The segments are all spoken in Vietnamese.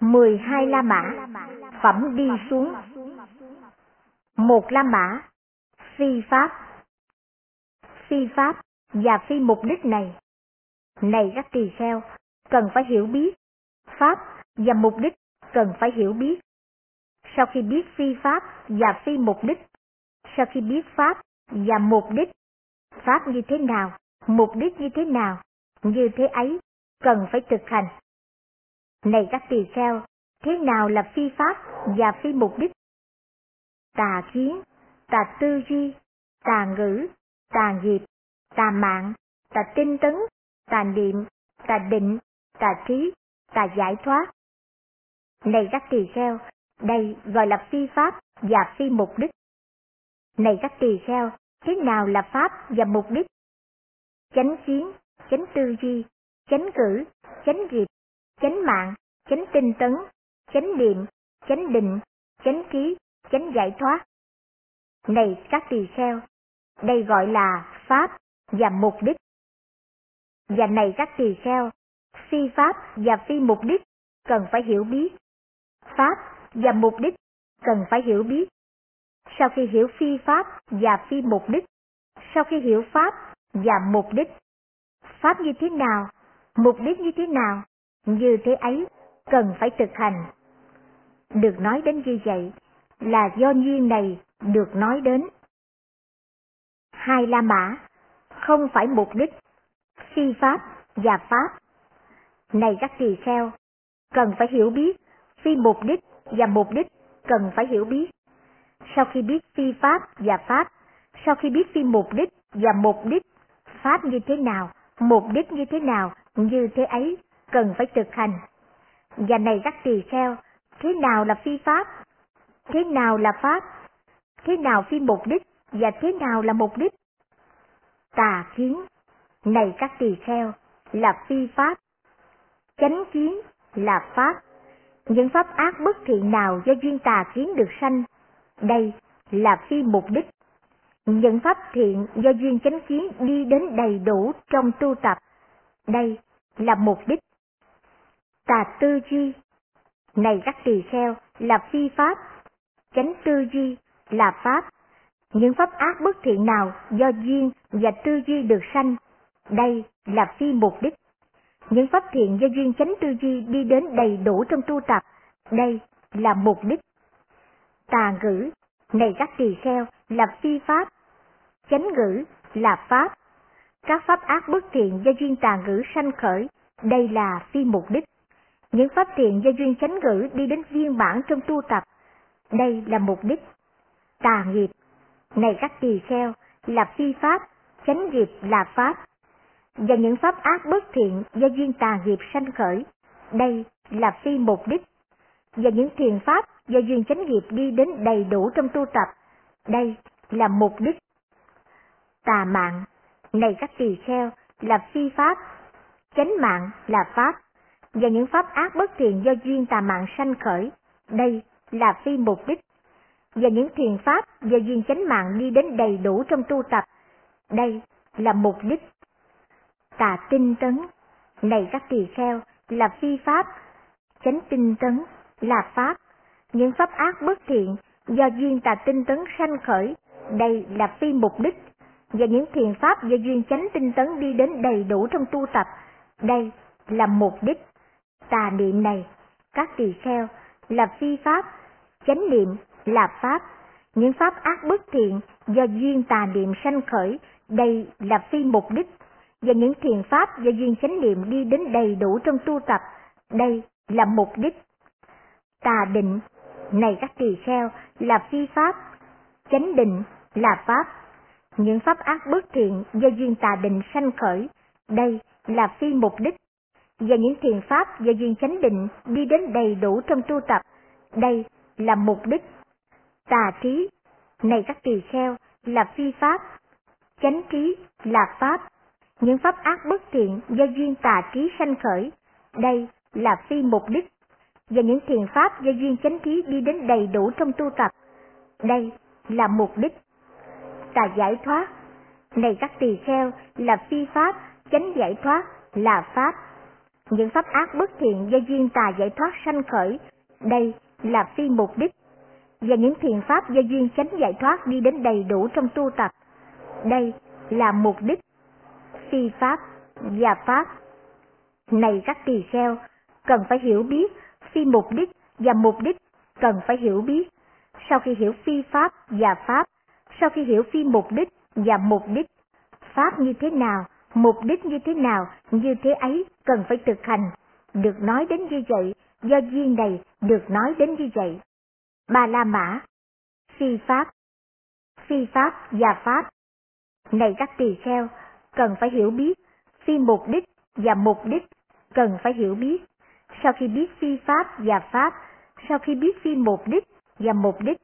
mười hai la mã, phẩm đi xuống. Một la mã, phi pháp. Phi pháp và phi mục đích này. Này các tỳ kheo, cần phải hiểu biết. Pháp và mục đích cần phải hiểu biết. Sau khi biết phi pháp và phi mục đích, sau khi biết pháp và mục đích, pháp như thế nào, mục đích như thế nào, như thế ấy cần phải thực hành này các tỳ kheo, thế nào là phi pháp và phi mục đích? Tà kiến, tà tư duy, tà ngữ, tà nghiệp, tà mạng, tà tinh tấn, tà niệm, tà định, tà trí, tà giải thoát. Này các tỳ kheo, đây gọi là phi pháp và phi mục đích. Này các tỳ kheo, thế nào là pháp và mục đích? Chánh kiến, chánh tư duy, chánh cử chánh nghiệp chánh mạng, chánh tinh tấn, chánh niệm, chánh định, chánh trí chánh giải thoát. Này các tỳ kheo, đây gọi là pháp và mục đích. Và này các tỳ kheo, phi pháp và phi mục đích cần phải hiểu biết. Pháp và mục đích cần phải hiểu biết. Sau khi hiểu phi pháp và phi mục đích, sau khi hiểu pháp và mục đích, pháp như thế nào, mục đích như thế nào như thế ấy, cần phải thực hành. Được nói đến như vậy, là do duyên này được nói đến. Hai la mã, không phải mục đích, phi pháp và pháp. Này các tỳ kheo, cần phải hiểu biết phi mục đích và mục đích cần phải hiểu biết. Sau khi biết phi pháp và pháp, sau khi biết phi mục đích và mục đích, pháp như thế nào, mục đích như thế nào, như thế ấy cần phải thực hành. Và này các tỳ kheo, thế nào là phi pháp? Thế nào là pháp? Thế nào phi mục đích? Và thế nào là mục đích? Tà kiến, này các tỳ kheo, là phi pháp. Chánh kiến là pháp. Những pháp ác bất thiện nào do duyên tà kiến được sanh? Đây là phi mục đích. Những pháp thiện do duyên chánh kiến đi đến đầy đủ trong tu tập. Đây là mục đích tà tư duy. Này các tỳ kheo, là phi pháp. Chánh tư duy là pháp. Những pháp ác bất thiện nào do duyên và tư duy được sanh? Đây là phi mục đích. Những pháp thiện do duyên chánh tư duy đi đến đầy đủ trong tu tập, đây là mục đích. Tà ngữ, này các tỳ kheo, là phi pháp. Chánh ngữ là pháp. Các pháp ác bất thiện do duyên tà ngữ sanh khởi, đây là phi mục đích những pháp thiện do duyên chánh ngữ đi đến viên bản trong tu tập. Đây là mục đích. Tà nghiệp. Này các tỳ kheo, là phi pháp, chánh nghiệp là pháp. Và những pháp ác bất thiện do duyên tà nghiệp sanh khởi, đây là phi mục đích. Và những thiền pháp do duyên chánh nghiệp đi đến đầy đủ trong tu tập, đây là mục đích. Tà mạng. Này các tỳ kheo, là phi pháp, chánh mạng là pháp và những pháp ác bất thiện do duyên tà mạng sanh khởi. Đây là phi mục đích. Và những thiền pháp do duyên chánh mạng đi đến đầy đủ trong tu tập. Đây là mục đích. Tà tinh tấn. Này các tỳ kheo, là phi pháp. Chánh tinh tấn là pháp. Những pháp ác bất thiện do duyên tà tinh tấn sanh khởi. Đây là phi mục đích. Và những thiền pháp do duyên chánh tinh tấn đi đến đầy đủ trong tu tập. Đây là mục đích tà niệm này, các tỳ kheo là phi pháp, chánh niệm là pháp. Những pháp ác bất thiện do duyên tà niệm sanh khởi, đây là phi mục đích. Và những thiền pháp do duyên chánh niệm đi đến đầy đủ trong tu tập, đây là mục đích. Tà định này, các tỳ kheo là phi pháp, chánh định là pháp. Những pháp ác bất thiện do duyên tà định sanh khởi, đây là phi mục đích và những thiền pháp do duyên chánh định đi đến đầy đủ trong tu tập. Đây là mục đích. Tà trí, này các tỳ kheo, là phi pháp. Chánh trí là pháp. Những pháp ác bất thiện do duyên tà trí sanh khởi. Đây là phi mục đích. Và những thiền pháp do duyên chánh trí đi đến đầy đủ trong tu tập. Đây là mục đích. Tà giải thoát. Này các tỳ kheo, là phi pháp. Chánh giải thoát là pháp những pháp ác bất thiện do duyên tà giải thoát sanh khởi, đây là phi mục đích. Và những thiện pháp do duyên chánh giải thoát đi đến đầy đủ trong tu tập, đây là mục đích. Phi pháp và pháp. Này các tỳ kheo, cần phải hiểu biết phi mục đích và mục đích cần phải hiểu biết. Sau khi hiểu phi pháp và pháp, sau khi hiểu phi mục đích và mục đích, pháp như thế nào, mục đích như thế nào, như thế ấy cần phải thực hành. Được nói đến như vậy, do duyên này được nói đến như vậy. Ba La Mã, phi pháp, phi pháp và pháp. Này các tỳ kheo, cần phải hiểu biết phi mục đích và mục đích cần phải hiểu biết. Sau khi biết phi pháp và pháp, sau khi biết phi mục đích và mục đích,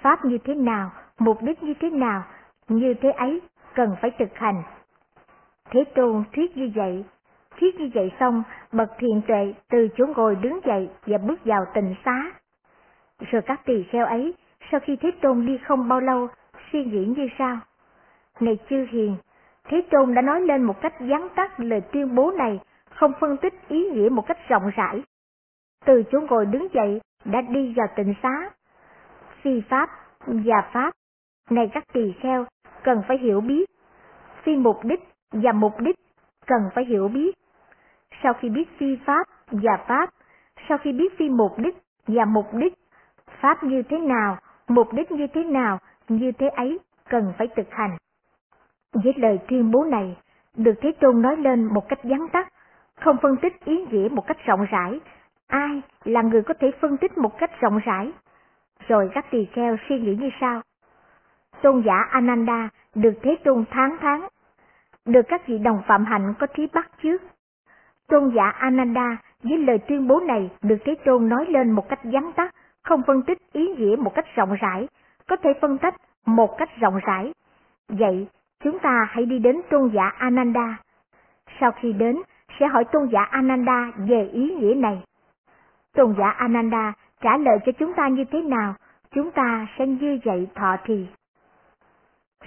pháp như thế nào, mục đích như thế nào, như thế ấy cần phải thực hành. Thế Tôn thuyết như vậy, thuyết như vậy xong, bậc thiền tuệ từ chỗ ngồi đứng dậy và bước vào tịnh xá. Rồi các tỳ kheo ấy, sau khi Thế Tôn đi không bao lâu, suy nghĩ như sau. Này chư hiền, Thế Tôn đã nói lên một cách vắn tắt lời tuyên bố này, không phân tích ý nghĩa một cách rộng rãi. Từ chỗ ngồi đứng dậy, đã đi vào tịnh xá. Phi Pháp và Pháp, này các tỳ kheo, cần phải hiểu biết. Phi mục đích và mục đích cần phải hiểu biết. Sau khi biết phi Pháp và Pháp, sau khi biết phi mục đích và mục đích, Pháp như thế nào, mục đích như thế nào, như thế ấy cần phải thực hành. Với lời tuyên bố này, được Thế Tôn nói lên một cách vắn tắt, không phân tích ý nghĩa một cách rộng rãi. Ai là người có thể phân tích một cách rộng rãi? Rồi các tỳ kheo suy nghĩ như sau. Tôn giả Ananda được Thế Tôn tháng tháng, được các vị đồng phạm hạnh có trí bắt trước. Tôn giả Ananda với lời tuyên bố này được Thế Tôn nói lên một cách vắn tắt, không phân tích ý nghĩa một cách rộng rãi, có thể phân tách một cách rộng rãi. Vậy, chúng ta hãy đi đến tôn giả Ananda. Sau khi đến, sẽ hỏi tôn giả Ananda về ý nghĩa này. Tôn giả Ananda trả lời cho chúng ta như thế nào, chúng ta sẽ như vậy thọ trì.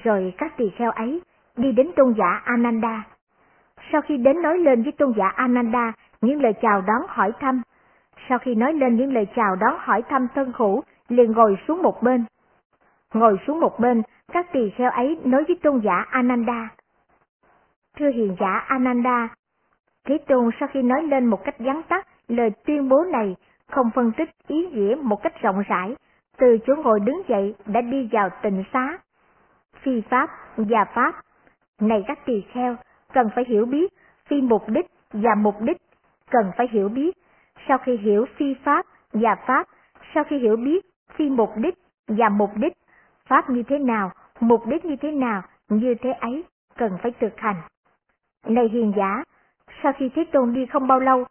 Rồi các tỳ kheo ấy đi đến tôn giả Ananda. Sau khi đến nói lên với tôn giả Ananda những lời chào đón hỏi thăm, sau khi nói lên những lời chào đón hỏi thăm thân hữu, liền ngồi xuống một bên. Ngồi xuống một bên, các tỳ kheo ấy nói với tôn giả Ananda. Thưa hiền giả Ananda, Thế Tôn sau khi nói lên một cách vắn tắt lời tuyên bố này, không phân tích ý nghĩa một cách rộng rãi, từ chỗ ngồi đứng dậy đã đi vào tịnh xá. Phi Pháp và Pháp, này các tỳ kheo, cần phải hiểu biết phi mục đích và mục đích, cần phải hiểu biết. Sau khi hiểu phi Pháp và Pháp, sau khi hiểu biết phi mục đích và mục đích, Pháp như thế nào, mục đích như thế nào, như thế ấy, cần phải thực hành. Này hiền giả, sau khi Thế Tôn đi không bao lâu,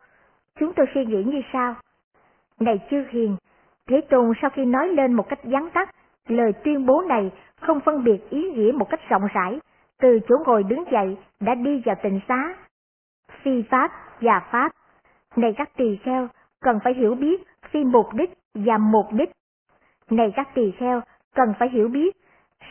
chúng tôi suy nghĩ như sau. Này chư hiền, Thế Tôn sau khi nói lên một cách vắn tắt, lời tuyên bố này không phân biệt ý nghĩa một cách rộng rãi, từ chỗ ngồi đứng dậy đã đi vào tịnh xá. Phi Pháp và Pháp, này các tỳ kheo, cần phải hiểu biết phi mục đích và mục đích. Này các tỳ kheo, cần phải hiểu biết,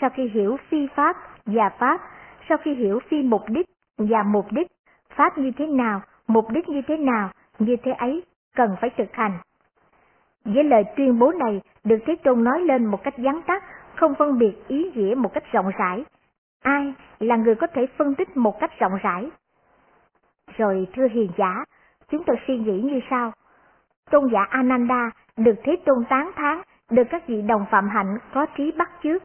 sau khi hiểu phi Pháp và Pháp, sau khi hiểu phi mục đích và mục đích, Pháp như thế nào, mục đích như thế nào, như thế ấy, cần phải thực hành. Với lời tuyên bố này, được Thế Tôn nói lên một cách gián tắt, không phân biệt ý nghĩa một cách rộng rãi. Ai là người có thể phân tích một cách rộng rãi? Rồi thưa hiền giả, chúng tôi suy nghĩ như sau. Tôn giả Ananda được Thế Tôn tán thán, được các vị đồng phạm hạnh có trí bắt chước.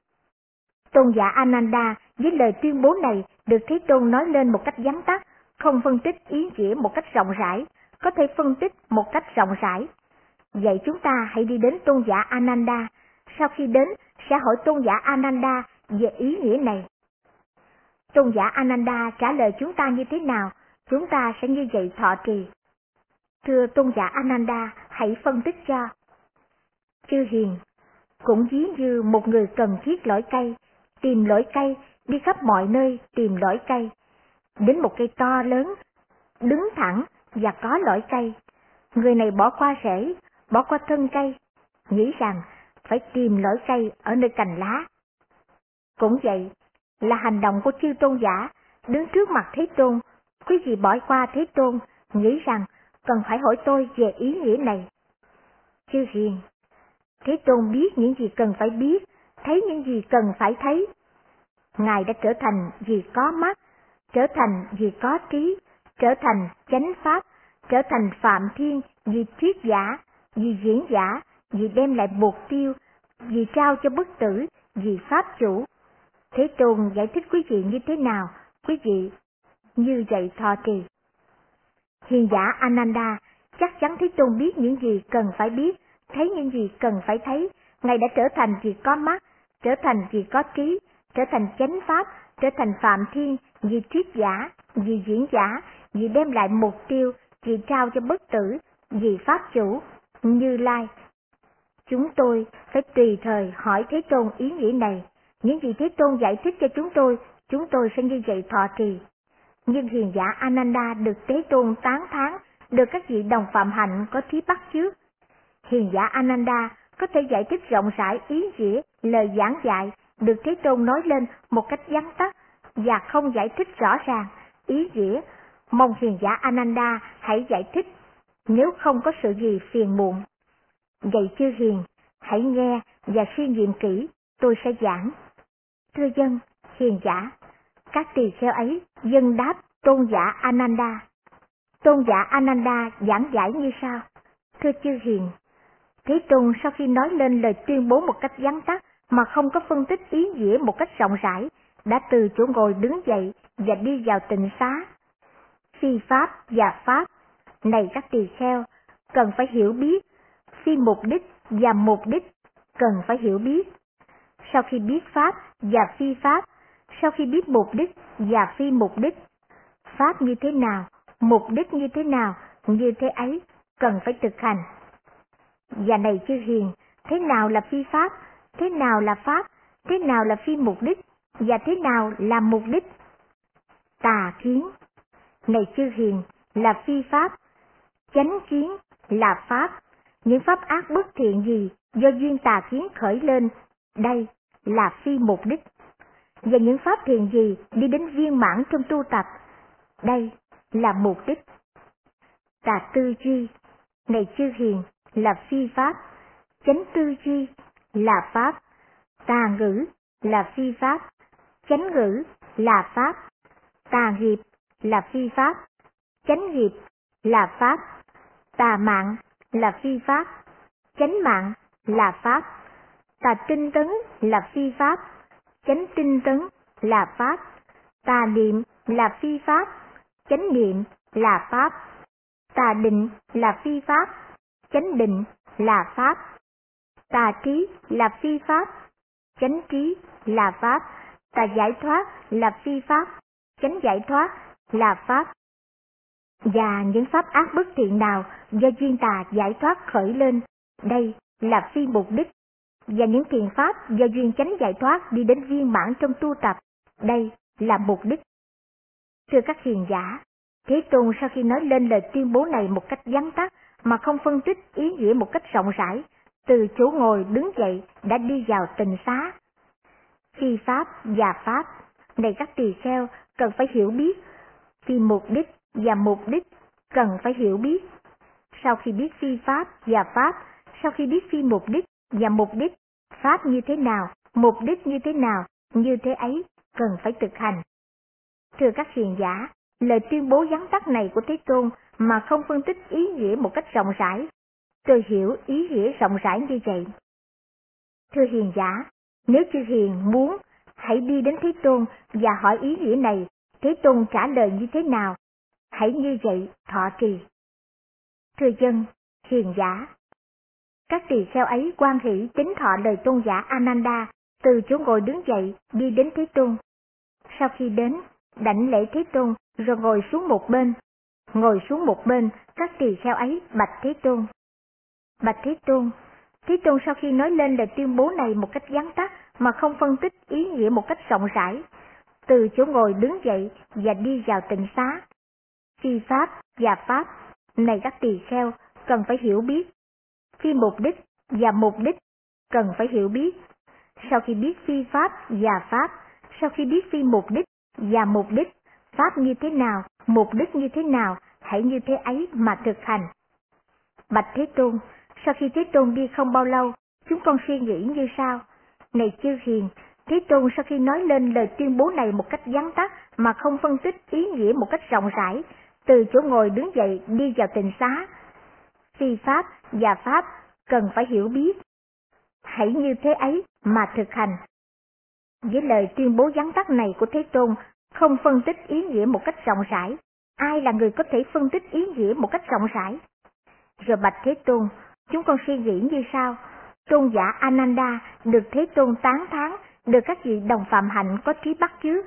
Tôn giả Ananda với lời tuyên bố này được Thế Tôn nói lên một cách vắn tắt, không phân tích ý nghĩa một cách rộng rãi, có thể phân tích một cách rộng rãi. Vậy chúng ta hãy đi đến tôn giả Ananda, sau khi đến sẽ hỏi tôn giả Ananda về ý nghĩa này. Tôn giả Ananda trả lời chúng ta như thế nào, chúng ta sẽ như vậy thọ trì. Thưa tôn giả Ananda, hãy phân tích cho. Chư hiền, cũng ví như một người cần thiết lõi cây, tìm lõi cây, đi khắp mọi nơi tìm lõi cây, đến một cây to lớn, đứng thẳng và có lõi cây. Người này bỏ qua rễ, bỏ qua thân cây, nghĩ rằng phải tìm lõi cây ở nơi cành lá. Cũng vậy, là hành động của chư tôn giả, đứng trước mặt Thế Tôn, quý vị bỏ qua Thế Tôn, nghĩ rằng cần phải hỏi tôi về ý nghĩa này. Chư hiền, Thế Tôn biết những gì cần phải biết, thấy những gì cần phải thấy. Ngài đã trở thành vì có mắt, trở thành vì có trí, trở thành chánh pháp, trở thành phạm thiên vì thuyết giả, vì diễn giả, vì đem lại mục tiêu, vì trao cho bất tử, vì pháp chủ. Thế Tôn giải thích quý vị như thế nào? Quý vị như vậy thọ trì. Hiền giả Ananda chắc chắn Thế Tôn biết những gì cần phải biết, thấy những gì cần phải thấy. Ngài đã trở thành vì có mắt, trở thành vì có trí, trở thành chánh pháp, trở thành phạm thiên, vì thuyết giả, vì diễn giả, vì đem lại mục tiêu, vì trao cho bất tử, vì pháp chủ, như lai. Chúng tôi phải tùy thời hỏi Thế Tôn ý nghĩa này. Những gì Thế Tôn giải thích cho chúng tôi, chúng tôi sẽ như vậy thọ trì. Nhưng hiền giả Ananda được Thế Tôn tán thán, được các vị đồng phạm hạnh có trí bắt trước. Hiền giả Ananda có thể giải thích rộng rãi ý nghĩa lời giảng dạy được Thế Tôn nói lên một cách vắn tắt và không giải thích rõ ràng ý nghĩa. Mong hiền giả Ananda hãy giải thích nếu không có sự gì phiền muộn. Vậy chưa hiền, hãy nghe và suy nghiệm kỹ, tôi sẽ giảng. Thưa dân, hiền giả, các tỳ kheo ấy dân đáp tôn giả Ananda. Tôn giả Ananda giảng giải như sau? Thưa chư hiền, Thế Tôn sau khi nói lên lời tuyên bố một cách vắn tắt mà không có phân tích ý nghĩa một cách rộng rãi, đã từ chỗ ngồi đứng dậy và đi vào tịnh xá. Phi Pháp và Pháp, này các tỳ kheo, cần phải hiểu biết, phi mục đích và mục đích, cần phải hiểu biết. Sau khi biết Pháp và phi Pháp, sau khi biết mục đích và phi mục đích, Pháp như thế nào, mục đích như thế nào, như thế ấy, cần phải thực hành. Và này chư hiền, thế nào là phi Pháp, thế nào là Pháp, thế nào là phi mục đích, và thế nào là mục đích? Tà kiến, này chư hiền, là phi Pháp, chánh kiến là Pháp, những pháp ác bất thiện gì do duyên tà kiến khởi lên, đây là phi mục đích. Và những pháp thiền gì đi đến viên mãn trong tu tập, đây là mục đích. Tà tư duy, này chư hiền, là phi pháp, chánh tư duy là pháp, tà ngữ là phi pháp, chánh ngữ là pháp, tà nghiệp là phi pháp, chánh nghiệp là pháp, tà mạng là phi pháp, chánh mạng là pháp, tà tinh tấn là phi pháp, chánh tinh tấn là pháp, tà niệm là phi pháp, chánh niệm là pháp, tà định là phi pháp, chánh định là pháp, tà trí là phi pháp, chánh trí là pháp, tà giải thoát là phi pháp, chánh giải thoát là pháp. Và những pháp ác bất thiện nào do duyên tà giải thoát khởi lên, đây là phi mục đích. Và những thiền pháp do duyên chánh giải thoát đi đến viên mãn trong tu tập, đây là mục đích. Thưa các hiền giả, Thế Tôn sau khi nói lên lời tuyên bố này một cách vắn tắt mà không phân tích ý nghĩa một cách rộng rãi, từ chỗ ngồi đứng dậy đã đi vào tình xá. Phi Pháp và Pháp, này các tỳ kheo cần phải hiểu biết, phi mục đích và mục đích cần phải hiểu biết. Sau khi biết phi Pháp và Pháp, sau khi biết phi mục đích và mục đích, Pháp như thế nào, mục đích như thế nào, như thế ấy cần phải thực hành. Thưa các hiền giả, lời tuyên bố vắn tắt này của Thế Tôn mà không phân tích ý nghĩa một cách rộng rãi. Tôi hiểu ý nghĩa rộng rãi như vậy. Thưa hiền giả, nếu chư hiền muốn, hãy đi đến Thế Tôn và hỏi ý nghĩa này, Thế Tôn trả lời như thế nào? Hãy như vậy thọ trì. Thưa dân, hiền giả, các tỳ kheo ấy quan hỷ tính thọ lời tôn giả Ananda, từ chỗ ngồi đứng dậy đi đến Thế Tôn. Sau khi đến, đảnh lễ Thế Tôn rồi ngồi xuống một bên. Ngồi xuống một bên, các tỳ kheo ấy bạch Thế Tôn. Bạch Thế Tôn, Thế Tôn sau khi nói lên lời tuyên bố này một cách gián tắt mà không phân tích ý nghĩa một cách rộng rãi, từ chỗ ngồi đứng dậy và đi vào tịnh xá. Phi Pháp và Pháp, này các tỳ kheo, cần phải hiểu biết. Phi mục đích và mục đích, cần phải hiểu biết. Sau khi biết phi Pháp và Pháp, sau khi biết phi mục đích và mục đích, Pháp như thế nào, mục đích như thế nào, hãy như thế ấy mà thực hành. Bạch Thế Tôn, sau khi Thế Tôn đi không bao lâu, chúng con suy nghĩ như sau. Này chư hiền, Thế Tôn sau khi nói lên lời tuyên bố này một cách vắn tắt mà không phân tích ý nghĩa một cách rộng rãi, từ chỗ ngồi đứng dậy đi vào tình xá. Phi Pháp và Pháp cần phải hiểu biết. Hãy như thế ấy mà thực hành. Với lời tuyên bố vắn tắt này của Thế Tôn, không phân tích ý nghĩa một cách rộng rãi, ai là người có thể phân tích ý nghĩa một cách rộng rãi? Rồi bạch Thế Tôn, chúng con suy nghĩ như sau, tôn giả Ananda được Thế Tôn tán thán, được các vị đồng phạm hạnh có trí bắt chước.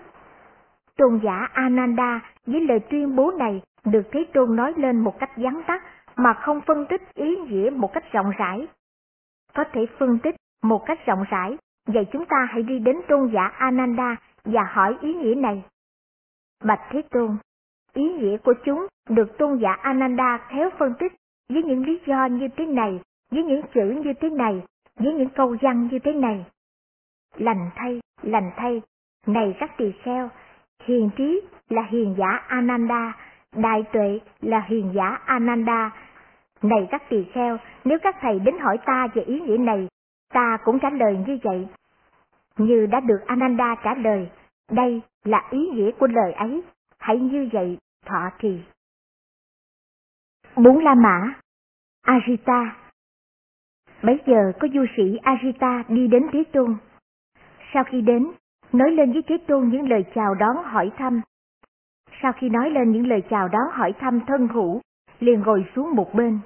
Tôn giả Ananda với lời tuyên bố này được Thế Tôn nói lên một cách vắn tắt mà không phân tích ý nghĩa một cách rộng rãi. Có thể phân tích một cách rộng rãi, vậy chúng ta hãy đi đến tôn giả Ananda và hỏi ý nghĩa này. Bạch Thế Tôn, ý nghĩa của chúng được tôn giả Ananda khéo phân tích với những lý do như thế này, với những chữ như thế này, với những câu văn như thế này. Lành thay, lành thay, này các tỳ kheo, hiền trí là hiền giả Ananda, đại tuệ là hiền giả Ananda. Này các tỳ kheo, nếu các thầy đến hỏi ta về ý nghĩa này, ta cũng trả lời như vậy. Như đã được Ananda trả lời, đây là ý nghĩa của lời ấy, hãy như vậy thọ trì. Bốn La Mã Ajita Bấy giờ có du sĩ Ajita đi đến Thế Tôn. Sau khi đến, nói lên với Thế Tôn những lời chào đón hỏi thăm. Sau khi nói lên những lời chào đón hỏi thăm thân hữu, liền ngồi xuống một bên.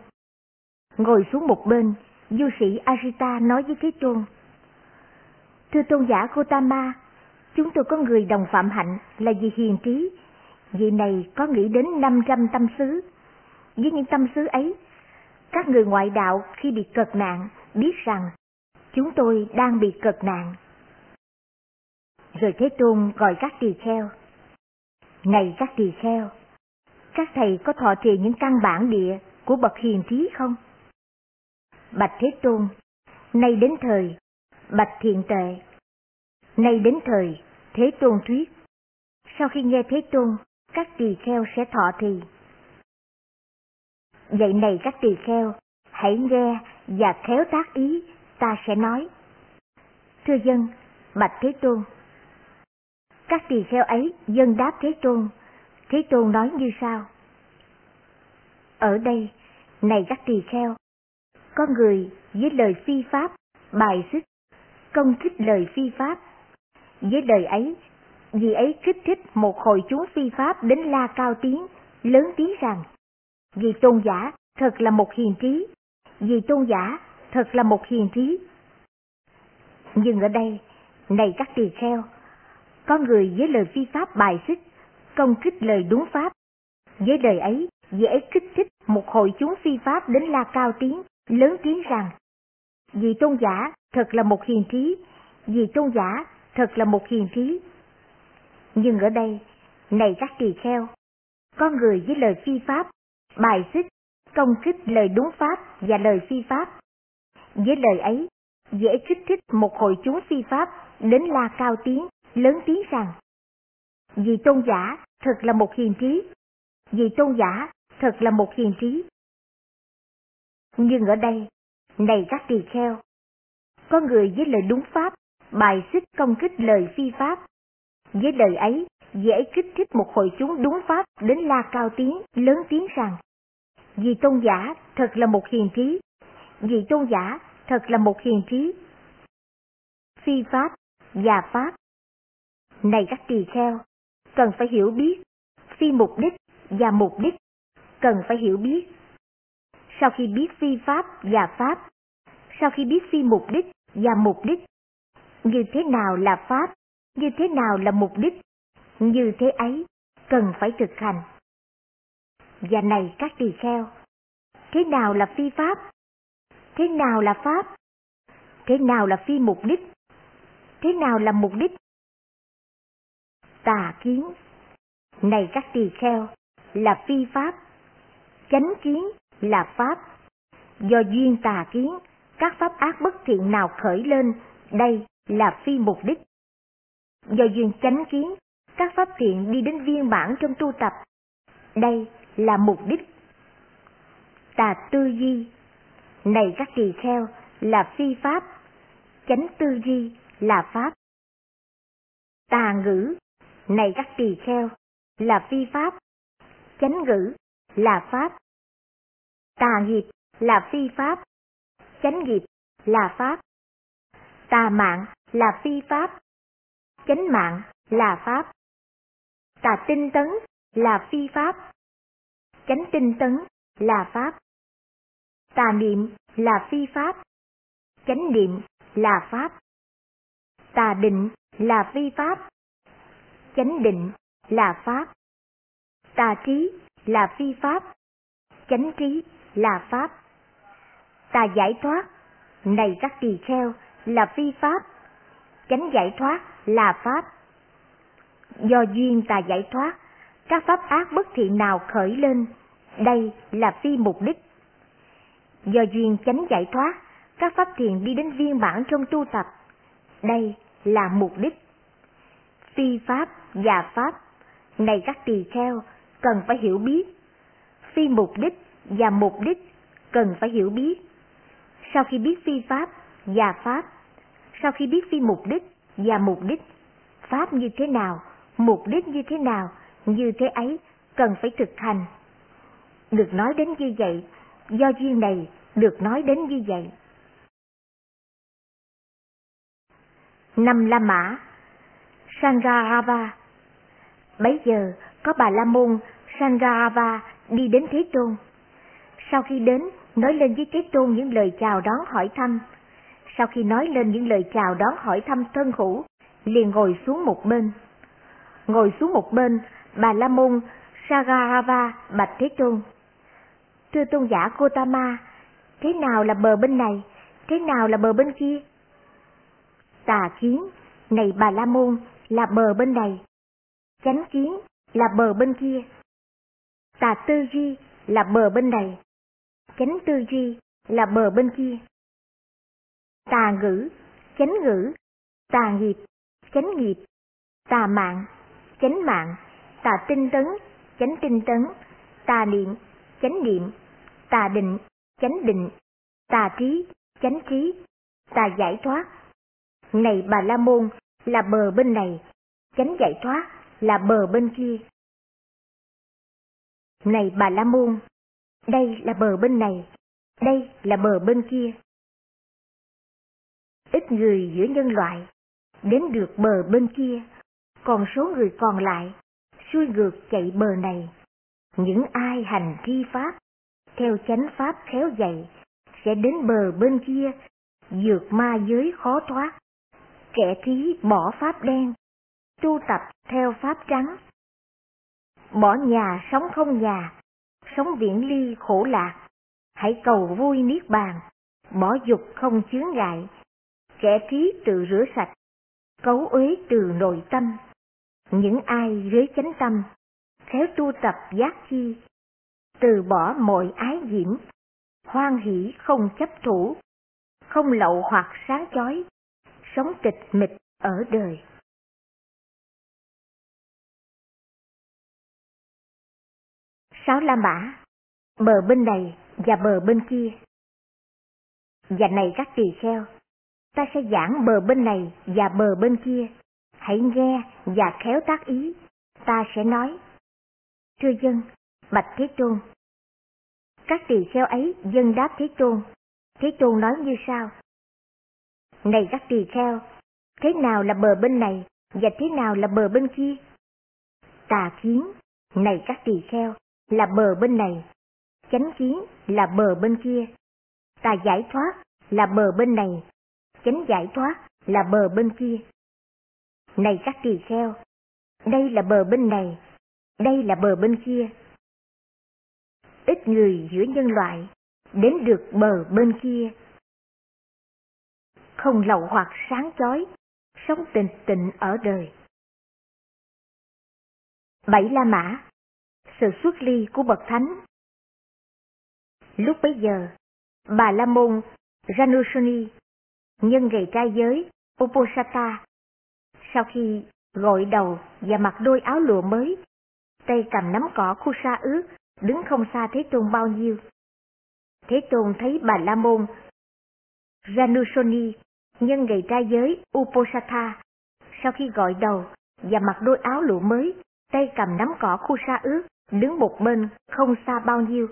Ngồi xuống một bên, du sĩ Ajita nói với Thế Tôn. Thưa tôn giả Gotama, chúng tôi có người đồng phạm hạnh là vì hiền trí. Vị này có nghĩ đến 500 tâm xứ. Với những tâm xứ ấy, các người ngoại đạo khi bị cực nạn biết rằng chúng tôi đang bị cực nạn. Rồi Thế Tôn gọi các tỳ kheo. Này các tỳ kheo, các thầy có thọ trì những căn bản địa của bậc hiền trí không? Bạch Thế Tôn, nay đến thời, bạch thiện tệ, nay đến thời, Thế Tôn thuyết. Sau khi nghe Thế Tôn, các tỳ kheo sẽ thọ trì. Vậy này các tỳ kheo, hãy nghe và khéo tác ý, ta sẽ nói. Thưa dân, bạch Thế Tôn. Các tỳ kheo ấy dân đáp Thế Tôn, Thế Tôn nói như sau. Ở đây, này các tỳ kheo, có người với lời phi pháp, bài xích, công kích lời phi pháp. Với lời ấy, vì ấy kích thích một hội chúng phi pháp đến la cao tiếng, lớn tiếng rằng, vì tôn giả thật là một hiền trí, vì tôn giả thật là một hiền trí. Nhưng ở đây, này các tỳ kheo, có người với lời phi pháp bài xích, công kích lời đúng pháp. Với lời ấy, dễ kích thích một hội chúng phi pháp đến la cao tiếng, lớn tiếng rằng, vì tôn giả thật là một hiền trí, vì tôn giả thật là một hiền trí. Nhưng ở đây, này các tỳ kheo, có người với lời phi pháp, bài xích, công kích lời đúng pháp và lời phi pháp. Với lời ấy, dễ kích thích một hội chúng phi pháp đến la cao tiếng, lớn tiếng rằng vì tôn giả thật là một hiền trí, vì tôn giả thật là một hiền trí. Nhưng ở đây, này các tỳ kheo, có người với lời đúng pháp, bài xích công kích lời phi pháp. Với lời ấy, dễ kích thích một hội chúng đúng pháp đến la cao tiếng, lớn tiếng rằng vì tôn giả thật là một hiền trí, vì tôn giả thật là một hiền trí. Phi pháp và pháp Này các tỳ kheo, cần phải hiểu biết, phi mục đích và mục đích, cần phải hiểu biết. Sau khi biết phi pháp và pháp, sau khi biết phi mục đích và mục đích, như thế nào là pháp, như thế nào là mục đích, như thế ấy cần phải thực hành. Và này các tỳ kheo, thế nào là phi pháp? Thế nào là pháp? Thế nào là phi mục đích? Thế nào là mục đích? Tà kiến, này các tỳ kheo, là phi pháp. Chánh kiến là pháp. Do duyên tà kiến, các pháp ác bất thiện nào khởi lên, đây là phi mục đích. Do duyên chánh kiến, các pháp thiện đi đến viên bản trong tu tập, đây là mục đích. Tà tư duy, này các tỳ kheo, là phi pháp, chánh tư duy là pháp. Tà ngữ, này các tỳ kheo, là phi pháp, chánh ngữ là pháp. Tà nghiệp là phi pháp, chánh nghiệp là pháp. Tà mạng là phi pháp, chánh mạng là pháp. Tà tinh tấn là phi pháp, chánh tinh tấn là pháp. Tà niệm là phi pháp, chánh niệm là pháp. Tà định là phi pháp, chánh định là pháp. Tà trí là phi pháp, chánh trí là pháp. Tà giải thoát, này các tỳ kheo, là phi pháp, chánh giải thoát là pháp. Do duyên tà giải thoát, các pháp ác bất thiện nào khởi lên, đây là phi mục đích. Do duyên chánh giải thoát, các pháp thiện đi đến viên mãn trong tu tập, đây là mục đích. Phi pháp và pháp, này các tỳ kheo, cần phải hiểu biết. Phi mục đích và mục đích cần phải hiểu biết. Sau khi biết phi pháp và pháp, sau khi biết phi mục đích và mục đích, pháp như thế nào, mục đích như thế nào, như thế ấy cần phải thực hành. Được nói đến như vậy, do duyên này được nói đến như vậy. Năm La Mã Sangarava Bấy giờ có bà La Môn Sangarava đi đến Thế Tôn. Sau khi đến, nói lên với Thế Tôn những lời chào đón hỏi thăm. Sau khi nói lên những lời chào đón hỏi thăm thân hữu, liền ngồi xuống một bên. Ngồi xuống một bên, bà La Môn Sagarava bạch Thế Tôn. Thưa tôn giả Gotama, thế nào là bờ bên này, thế nào là bờ bên kia? Tà kiến, này bà La Môn, là bờ bên này. Chánh kiến là bờ bên kia. Tà tư duy là bờ bên này. Chánh tư duy là bờ bên kia. Tà ngữ, chánh ngữ, tà nghiệp, chánh nghiệp, tà mạng, chánh mạng, tà tinh tấn, chánh tinh tấn, tà niệm, chánh niệm, tà định, chánh định, tà trí, chánh trí, tà giải thoát. Này bà La Môn, là bờ bên này, chánh giải thoát là bờ bên kia. Này bà La Môn, đây là bờ bên này, đây là bờ bên kia. Ít người giữa nhân loại đến được bờ bên kia, còn số người còn lại xuôi ngược chạy bờ này. Những ai hành thi pháp, theo chánh pháp khéo dạy, sẽ đến bờ bên kia, vượt ma giới khó thoát. Kẻ trí bỏ pháp đen, tu tập theo pháp trắng. Bỏ nhà sống không nhà, sống viễn ly khổ lạc, hãy cầu vui niết bàn, bỏ dục không chướng ngại, kẻ trí tự rửa sạch, cấu uế từ nội tâm. Những ai dưới chánh tâm, khéo tu tập giác chi, từ bỏ mọi ái diễm, hoan hỷ không chấp thủ, không lậu hoặc sáng chói, sống tịch mịch ở đời. Sáu La Mã, bờ bên này và bờ bên kia. Và này các tỳ kheo, ta sẽ giảng bờ bên này và bờ bên kia. Hãy nghe và khéo tác ý, ta sẽ nói. Thưa dân, bạch Thế Tôn. Các tỳ kheo ấy dân đáp Thế Tôn. Thế Tôn nói như sau. Này các tỳ kheo, thế nào là bờ bên này và thế nào là bờ bên kia? Tà kiến, này các tỳ kheo, là bờ bên này, chánh kiến là bờ bên kia, tà giải thoát là bờ bên này, chánh giải thoát là bờ bên kia. Này các tỳ kheo, đây là bờ bên này, đây là bờ bên kia. Ít người giữa nhân loại đến được bờ bên kia. Không lậu hoặc sáng chói, sống tình tịnh ở đời. Bảy La Mã sự xuất ly của Bậc Thánh Lúc bấy giờ, bà La Môn Janusani, nhân ngày trai giới Uposatha, sau khi gội đầu và mặc đôi áo lụa mới, tay cầm nắm cỏ khu sa ướt, đứng không xa Thế Tôn bao nhiêu. Thế Tôn thấy Bà La Môn Janusoni, nhân ngày trai giới Uposatha, sau khi gọi đầu và mặc đôi áo lụa mới, tay cầm nắm cỏ khu sa ướt, đứng một bên không xa bao nhiêu.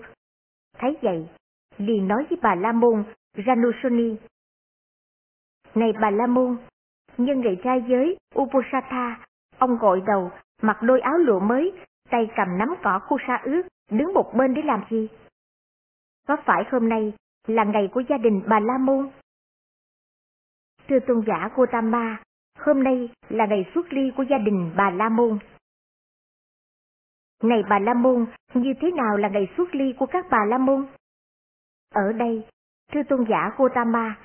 Thấy vậy, liền nói với bà La Môn Ranusoni. Này bà La Môn, nhân ngày trai giới Uposatha, ông gội đầu, mặc đôi áo lụa mới, tay cầm nắm cỏ khu sa ướt, đứng một bên để làm gì? Có phải hôm nay là ngày của gia đình bà La Môn? Thưa tôn giả Gotama, hôm nay là ngày xuất ly của gia đình bà La Môn. Này bà La Môn, như thế nào là ngày xuất ly của các bà La Môn? Ở đây, thưa tôn giả Gotama,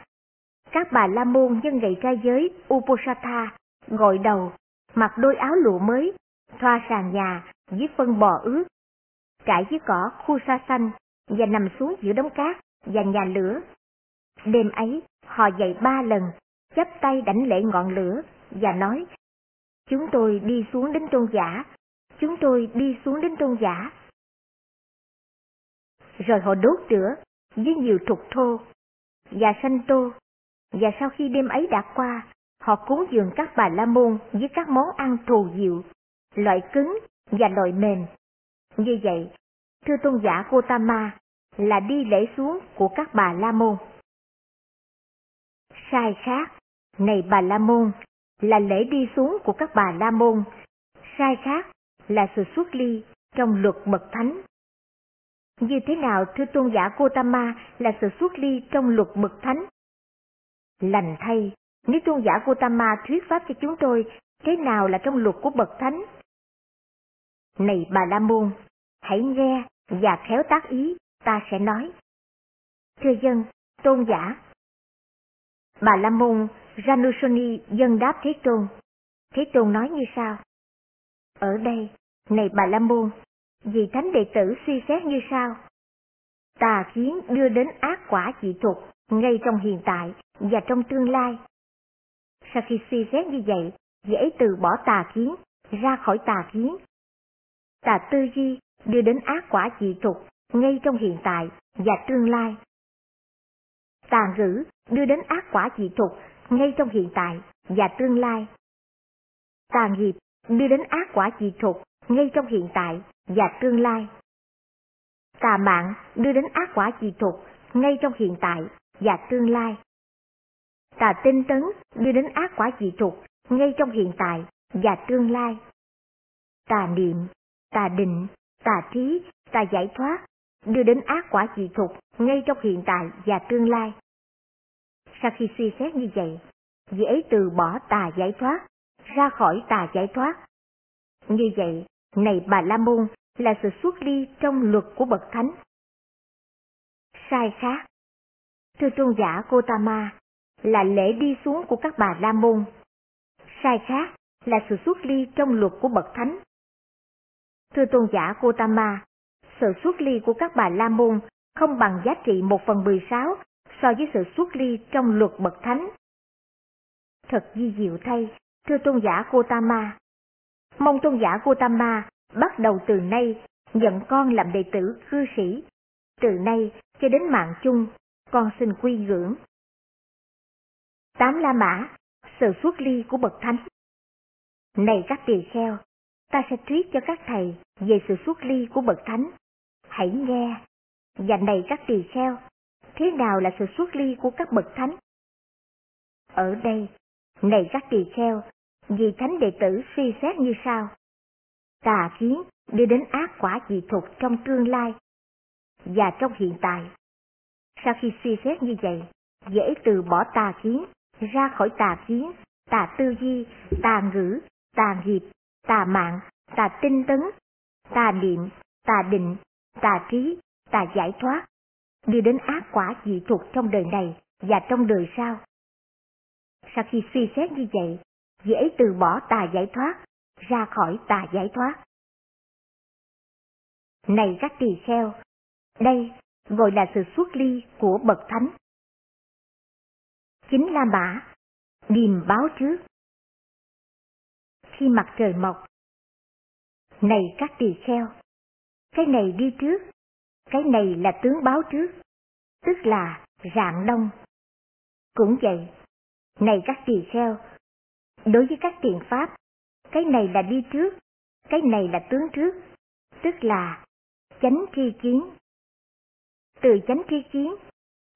các bà La Môn nhân ngày trai giới Uposatha gội đầu, mặc đôi áo lụa mới, thoa sàn nhà giết phân bò ướt, trải dưới cỏ khu sa xanh và nằm xuống giữa đống cát và nhà lửa. Đêm ấy, họ dậy ba lần, chắp tay đảnh lễ ngọn lửa và nói, chúng tôi đi xuống đến tôn giả, chúng tôi đi xuống đến tôn giả. Rồi họ đốt lửa với nhiều trục thô và sanh tô, và sau khi đêm ấy đã qua, họ cúng dường các bà la môn với các món ăn thù diệu, loại cứng và loại mềm. Như vậy, thưa tôn giả Gotama là đi lễ xuống của các bà la môn. Sai khác, này bà la môn, là lễ đi xuống của các bà la môn. Sai khác là sự xuất ly trong luật bậc thánh. Như thế nào thưa tôn giả Gotama là sự xuất ly trong luật bậc thánh? Lành thay, nếu tôn giả Gotama thuyết pháp cho chúng tôi thế nào là trong luật của bậc thánh? Này bà La Môn, hãy nghe và khéo tác ý, ta sẽ nói. Thưa dân, tôn giả. Bà La Môn Ranusoni dân đáp Thế Tôn. Thế Tôn nói như sau? Ở đây, này bà La Môn, vì thánh đệ tử suy xét như sau. Tà kiến đưa đến ác quả dị tục ngay trong hiện tại và trong tương lai. Sau khi suy xét như vậy, dễ từ bỏ tà kiến, ra khỏi tà kiến. Tà tư duy đưa đến ác quả dị tục ngay trong hiện tại và tương lai. Tà ngữ đưa đến ác quả dị tục ngay trong hiện tại và tương lai. Tà nghiệp đưa đến ác quả dị thục ngay trong hiện tại và tương lai. Tà mạng đưa đến ác quả dị thục ngay trong hiện tại và tương lai. Tà tinh tấn đưa đến ác quả dị thục ngay trong hiện tại và tương lai. Tà niệm, tà định, tà trí, tà giải thoát đưa đến ác quả dị thục ngay trong hiện tại và tương lai. Sau khi suy xét như vậy, vị ấy từ bỏ tà giải thoát, ra khỏi tà giải thoát. Như vậy, này bà La Môn là sự xuất ly trong luật của bậc thánh. Sai khác. Thưa tôn giả Gotama là lễ đi xuống của các bà La Môn. Sai khác là sự xuất ly trong luật của bậc thánh. Thưa tôn giả Gotama, sự xuất ly của các bà La Môn không bằng giá trị một phần mười sáu so với sự xuất ly trong luật bậc thánh. Thật di diệu thay, thưa tôn giả Gotama. Mong tôn giả Gotama bắt đầu từ nay nhận con làm đệ tử cư sĩ. Từ nay cho đến mạng chung, con xin quy ngưỡng. Tám La Mã, sự xuất ly của bậc thánh. Này các tỳ kheo, ta sẽ thuyết cho các thầy về sự xuất ly của bậc thánh. Hãy nghe. Và này các tỳ kheo, thế nào là sự xuất ly của các bậc thánh? Ở đây, này các tỳ kheo, vì thánh đệ tử suy xét như sau. Tà kiến đưa đến ác quả dị thục trong tương lai và trong hiện tại. Sau khi suy xét như vậy, dễ từ bỏ tà kiến, ra khỏi tà kiến, tà tư duy, tà ngữ, tà nghiệp, tà mạng, tà tinh tấn, tà niệm, tà định, tà trí, tà giải thoát, đưa đến ác quả dị thuộc trong đời này và trong đời sau. Sau khi suy xét như vậy, dễ từ bỏ tà giải thoát, ra khỏi tà giải thoát. Này các tỳ kheo, đây gọi là sự xuất ly của bậc thánh. Chính là Mã, điềm báo trước. Khi mặt trời mọc, này các tỳ kheo, Cái này đi trước, cái này là tướng báo trước, tức là rạng đông. Cũng vậy, này các tỳ kheo, đối với các tiền pháp, cái này là đi trước, cái này là tướng trước, tức là chánh tri kiến. Từ chánh tri kiến,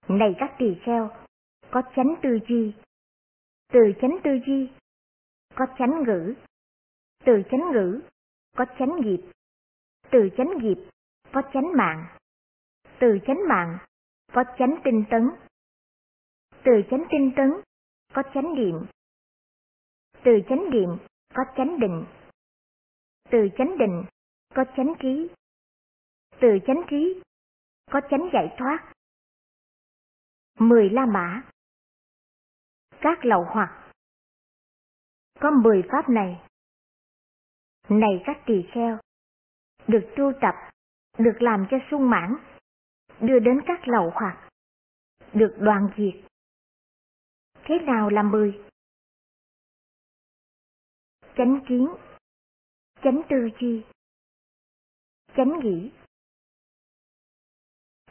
này các tỳ kheo, có chánh tư duy. Từ chánh tư duy, có chánh ngữ. Từ chánh ngữ, có chánh nghiệp. Từ chánh nghiệp, có chánh mạng. Từ chánh mạng, có chánh tinh tấn. Từ chánh tinh tấn, có chánh niệm. Từ chánh niệm, có chánh định. Từ chánh định, có chánh trí. Từ chánh trí, có chánh giải thoát. Mười La Mã Các lậu hoặc Có mười pháp này. Này các tỳ kheo, được tu tập, được làm cho sung mãn, đưa đến các lậu hoặc, được đoàn diệt. Thế nào là mười? Chánh kiến, chánh tư chi, chánh nghĩ.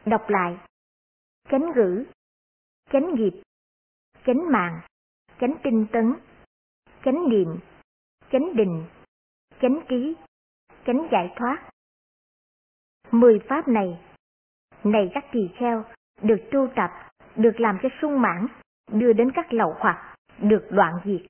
Đọc lại, chánh ngữ, chánh nghiệp, chánh mạng, chánh tinh tấn, chánh niệm, chánh định, chánh trí, chánh giải thoát. Mười pháp này, này các tỳ kheo, được tu tập, được làm cho sung mãn, đưa đến các lậu hoặc, được đoạn diệt.